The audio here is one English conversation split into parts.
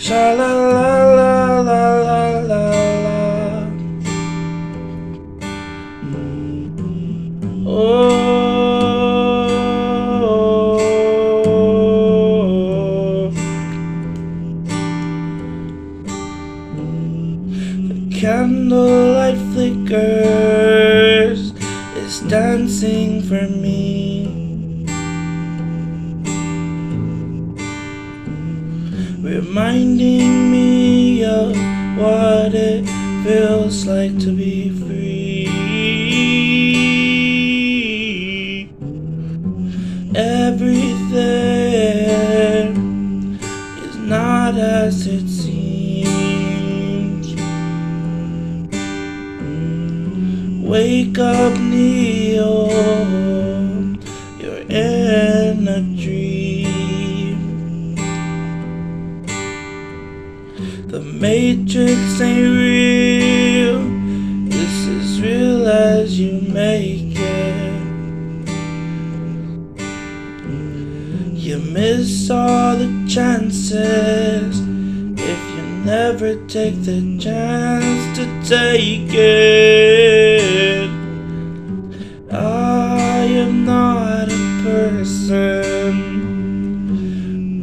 Sha la la la la la la la. The candlelight flickers is dancing for me. Reminding me of what it feels like to be free. Everything is not as it seems. Wake up, Neo. The Matrix ain't real. This is real as you make it. You miss all the chances if you never take the chance to take it. I am not a person.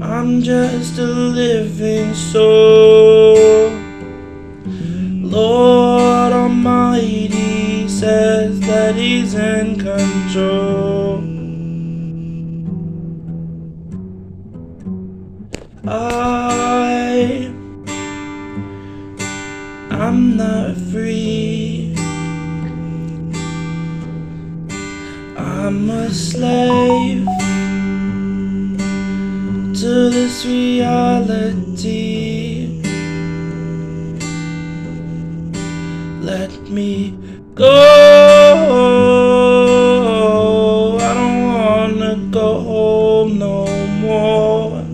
I'm just a living soul. I I'm not free. I'm a slave to this reality. Let me go. I don't wanna go home no more.